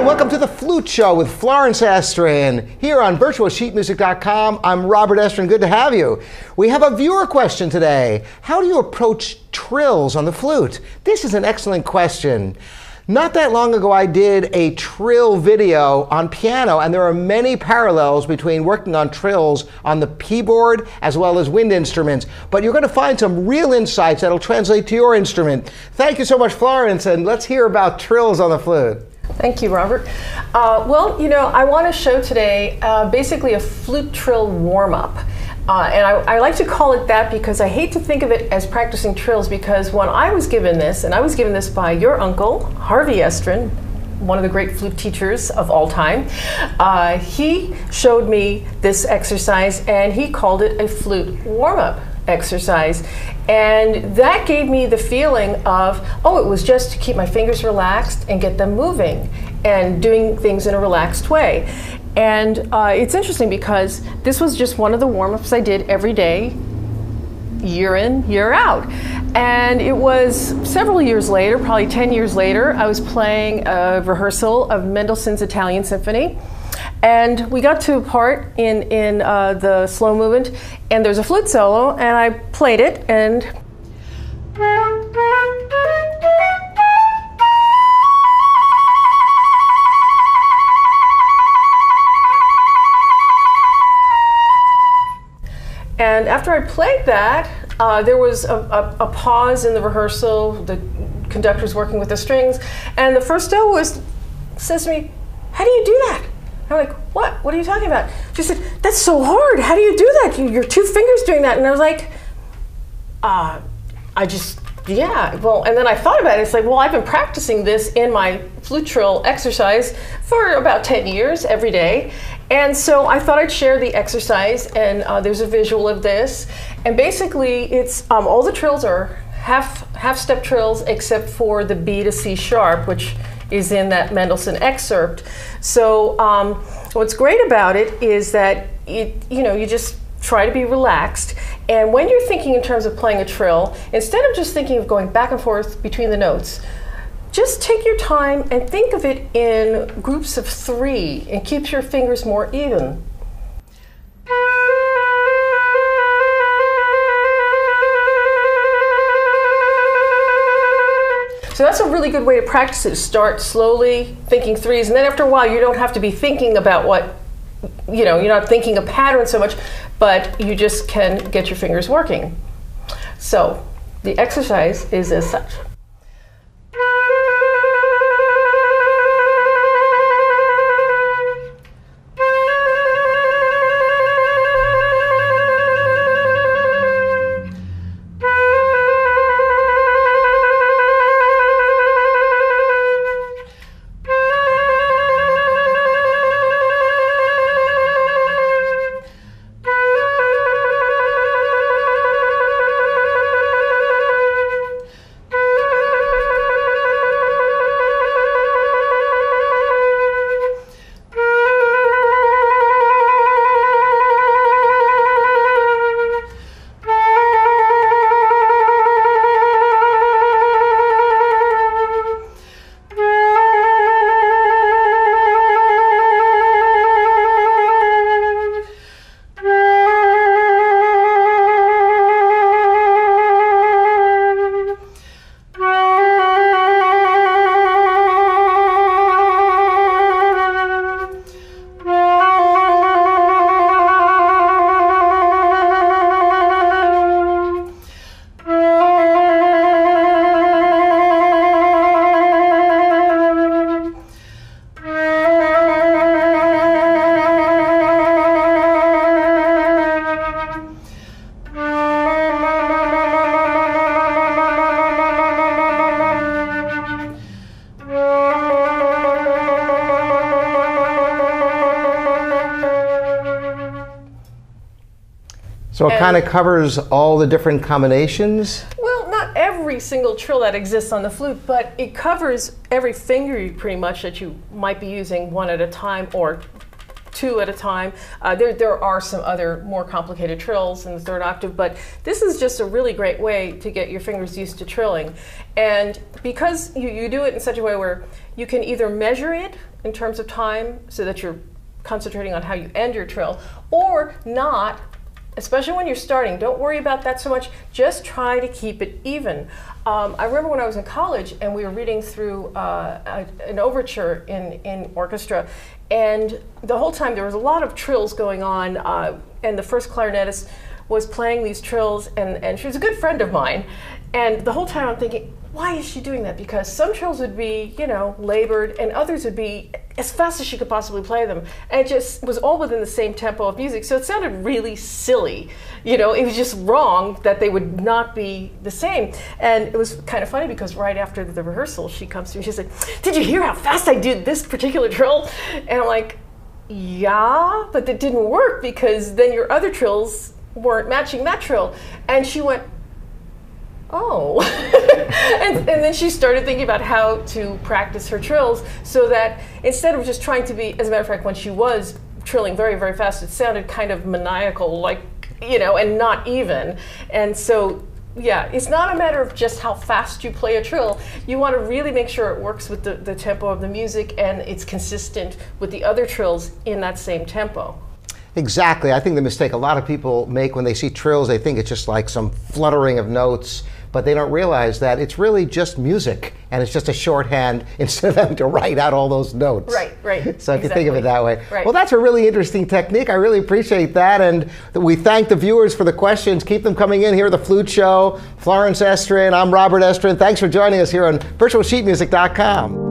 and welcome to the Flute Show with Florence Estrin here on virtualsheetmusic.com. I'm Robert Estrin. Good to have you. We have a viewer question today. How do you approach trills on the flute? This is an excellent question. Not that long ago, I did a trill video on piano, and there are many parallels between working on trills on the keyboard as well as wind instruments. But you're going to find some real insights that'll translate to your instrument. Thank you so much, Florence, and let's hear about trills on the flute. Thank you, Robert. Uh, well, you know, I want to show today uh, basically a flute trill warm up. Uh, and I, I, like to call it that because I hate to think of it as practicing trills because when I was given this, and I was given this by your uncle, Harvey Estrin, one of the great flute teachers of all time, uh, he showed me this exercise and he called it a flute warm up exercise. And that gave me the feeling of, oh, it was just to keep my fingers relaxed and get them moving and doing things in a relaxed way. And uh, it's interesting because this was just one of the warm ups I did every day, year in, year out. And it was several years later, probably 10 years later, I was playing a rehearsal of Mendelssohn's Italian Symphony. And we got to a part in, in uh, the slow movement, and there's a flute solo, and I played it, and And after I played that, uh, there was a, a, a, pause in the rehearsal. The conductor's working with the strings, and the first soloist says to me, "How do you do that?" I'm like, "What? What are you talking about?" She said, "That's so hard. How do you do that? You, your two fingers doing that?" And I was like, uh, "I just." Yeah, well, and then I thought about it. It's like, well, I've been practicing this in my flute trill exercise for about 10 years every day. And so I thought I'd share the exercise, and uh, there's a visual of this. And basically, it's um, all the trills are half half step trills except for the B to C sharp, which is in that Mendelssohn excerpt. So um, what's great about it is that it, you know, you just try to be relaxed. And when you're thinking in terms of playing a trill, instead of just thinking of going back and forth between the notes, just take your time and think of it in groups of three and keep your fingers more even. So that's a really good way to practice it. Start slowly thinking threes, and then after a while, you don't have to be thinking about what, you know, you're not thinking a pattern so much, but you just can get your fingers working. So the exercise is as such. So it kind of covers all the different combinations? Well, not every single trill that exists on the flute, but it covers every finger pretty much that you might be using one at a time or two at a time. Uh, there, there are some other more complicated trills in the third octave, but this is just a really great way to get your fingers used to trilling. And because you, you do it in such a way where you can either measure it in terms of time so that you're concentrating on how you end your trill, or not especially when you're starting. Don't worry about that so much. Just try to keep it even. Um, I remember when I was in college and we were reading through uh, a, an overture in, in orchestra, and the whole time there was a lot of trills going on, uh, and the first clarinetist was playing these trills, and, and she was a good friend of mine. And the whole time I'm thinking, why is she doing that? Because some trills would be, you know, labored, and others would be as fast as she could possibly play them. And it just was all within the same tempo of music. So it sounded really silly. You know, it was just wrong that they would not be the same. And it was kind of funny because right after the rehearsal, she comes to me, she's like, Did you hear how fast I did this particular trill? And I'm like, Yeah, but it didn't work because then your other trills weren't matching that trill. And she went, oh. and, and, then she started thinking about how to practice her trills so that instead of just trying to be, as a matter of fact, when she was trilling very, very fast, it sounded kind of maniacal, like, you know, and not even. And so, yeah, it's not a matter of just how fast you play a trill. You want to really make sure it works with the, the tempo of the music and it's consistent with the other trills in that same tempo. Exactly. I think the mistake a lot of people make when they see trills, they think it's just like some fluttering of notes but they don't realize that it's really just music and it's just a shorthand instead of having to write out all those notes. Right, right. So if exactly. you think of it that way. Right. Well, that's a really interesting technique. I really appreciate that. And we thank the viewers for the questions. Keep them coming in here at the Flute Show. Florence Estrin, I'm Robert Estrin. Thanks for joining us here on virtualsheetmusic.com.